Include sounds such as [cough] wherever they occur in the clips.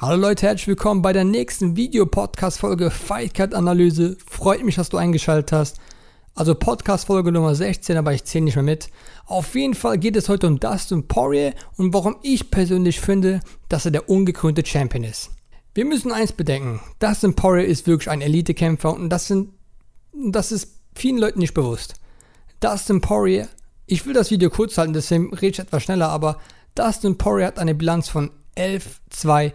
Hallo Leute, herzlich willkommen bei der nächsten Video-Podcast-Folge Fightcard Analyse. Freut mich, dass du eingeschaltet hast. Also Podcast-Folge Nummer 16, aber ich zähle nicht mehr mit. Auf jeden Fall geht es heute um Dustin Poirier und warum ich persönlich finde, dass er der ungekrönte Champion ist. Wir müssen eins bedenken. Dustin Poirier ist wirklich ein Elite-Kämpfer und das, sind, das ist vielen Leuten nicht bewusst. Dustin Poirier, ich will das Video kurz halten, deswegen rede ich etwas schneller, aber Dustin Poirier hat eine Bilanz von 11, 2,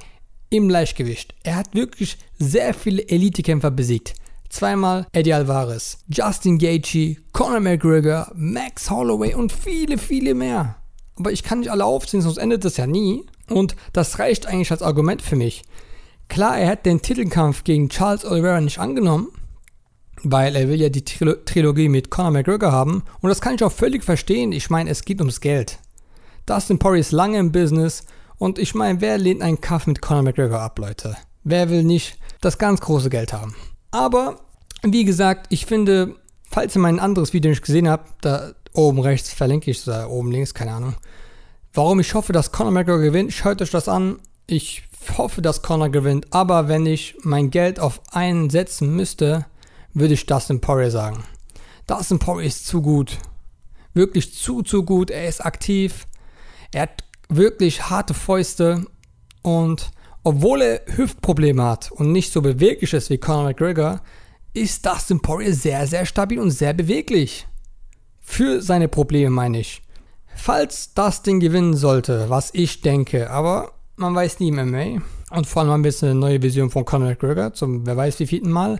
im Leichtgewicht. Er hat wirklich sehr viele Elitekämpfer besiegt. Zweimal Eddie Alvarez, Justin Gaethje, Conor McGregor, Max Holloway und viele, viele mehr. Aber ich kann nicht alle aufzählen, sonst endet das ja nie. Und das reicht eigentlich als Argument für mich. Klar, er hat den Titelkampf gegen Charles Oliveira nicht angenommen, weil er will ja die Trilogie mit Conor McGregor haben. Und das kann ich auch völlig verstehen. Ich meine, es geht ums Geld. Dustin Poirier ist lange im Business und ich meine, wer lehnt einen Kampf mit Conor McGregor ab, Leute? Wer will nicht das ganz große Geld haben? Aber, wie gesagt, ich finde, falls ihr mein anderes Video nicht gesehen habt, da oben rechts verlinke ich es oder oben links, keine Ahnung. Warum ich hoffe, dass Conor McGregor gewinnt, schaut euch das an. Ich hoffe, dass Conor gewinnt, aber wenn ich mein Geld auf einen setzen müsste, würde ich Dustin Poirier sagen. Dustin Poirier ist zu gut. Wirklich zu, zu gut. Er ist aktiv. Er hat wirklich harte Fäuste und obwohl er Hüftprobleme hat und nicht so beweglich ist wie Conor McGregor, ist Dustin Poirier sehr, sehr stabil und sehr beweglich. Für seine Probleme meine ich. Falls Dustin gewinnen sollte, was ich denke, aber man weiß nie im MMA und vor allem ein bisschen eine neue Vision von Conor McGregor zum wer weiß wie vierten Mal.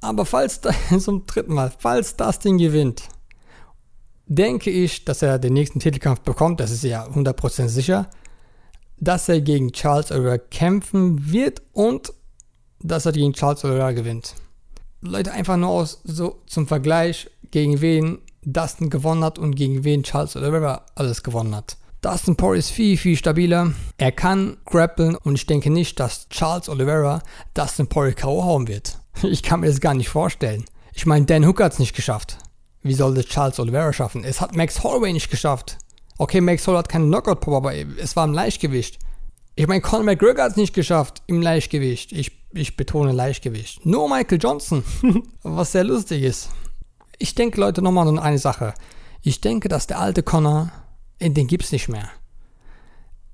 Aber falls [laughs] zum dritten Mal, falls Dustin gewinnt, denke ich, dass er den nächsten Titelkampf bekommt, das ist ja 100% sicher, dass er gegen Charles Oliveira kämpfen wird und dass er gegen Charles Oliveira gewinnt. Leute, einfach nur aus, so zum Vergleich, gegen wen Dustin gewonnen hat und gegen wen Charles Oliveira alles gewonnen hat. Dustin Poirier ist viel, viel stabiler. Er kann grappeln und ich denke nicht, dass Charles Oliveira Dustin Poirier K.O. hauen wird. [laughs] Ich kann mir das gar nicht vorstellen. Ich meine, Dan Hooker hat es nicht geschafft. Wie soll das Charles Oliveira schaffen? Es hat Max Holloway nicht geschafft. Okay, Max Holloway hat keinen Knockout-Pop, aber es war im Leichtgewicht. Ich meine, Conor McGregor hat es nicht geschafft im Leichtgewicht. Ich, ich betone Leichtgewicht. Nur Michael Johnson. [laughs] Was sehr lustig ist. Ich denke, Leute, nochmal an eine Sache. Ich denke, dass der alte Conor, den gibt es nicht mehr.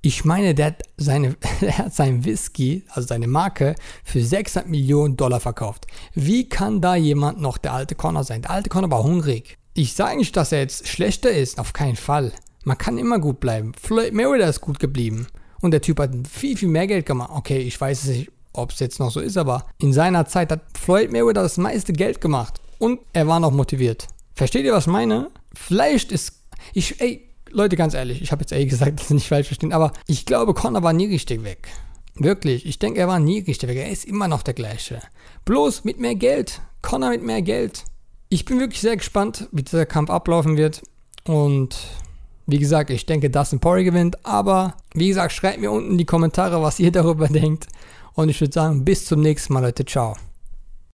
Ich meine, der hat, seine, [laughs] der hat seinen Whisky, also seine Marke, für 600 Millionen Dollar verkauft. Wie kann da jemand noch der alte Connor sein? Der alte Connor war hungrig. Ich sage nicht, dass er jetzt schlechter ist, auf keinen Fall. Man kann immer gut bleiben. Floyd Mayweather ist gut geblieben. Und der Typ hat viel, viel mehr Geld gemacht. Okay, ich weiß nicht, ob es jetzt noch so ist, aber in seiner Zeit hat Floyd Mayweather das meiste Geld gemacht. Und er war noch motiviert. Versteht ihr, was ich meine? Vielleicht ist. Ich, ey, Leute, ganz ehrlich, ich habe jetzt ehrlich gesagt, [laughs] Sie nicht falsch verstehen, aber ich glaube, Connor war nie richtig weg. Wirklich, ich denke, er war nie richtig weg. Er ist immer noch der gleiche. Bloß mit mehr Geld. Connor mit mehr Geld. Ich bin wirklich sehr gespannt, wie dieser Kampf ablaufen wird. Und wie gesagt, ich denke, Dustin Poirier gewinnt. Aber wie gesagt, schreibt mir unten in die Kommentare, was ihr [laughs] darüber denkt. Und ich würde sagen, bis zum nächsten Mal, Leute. Ciao.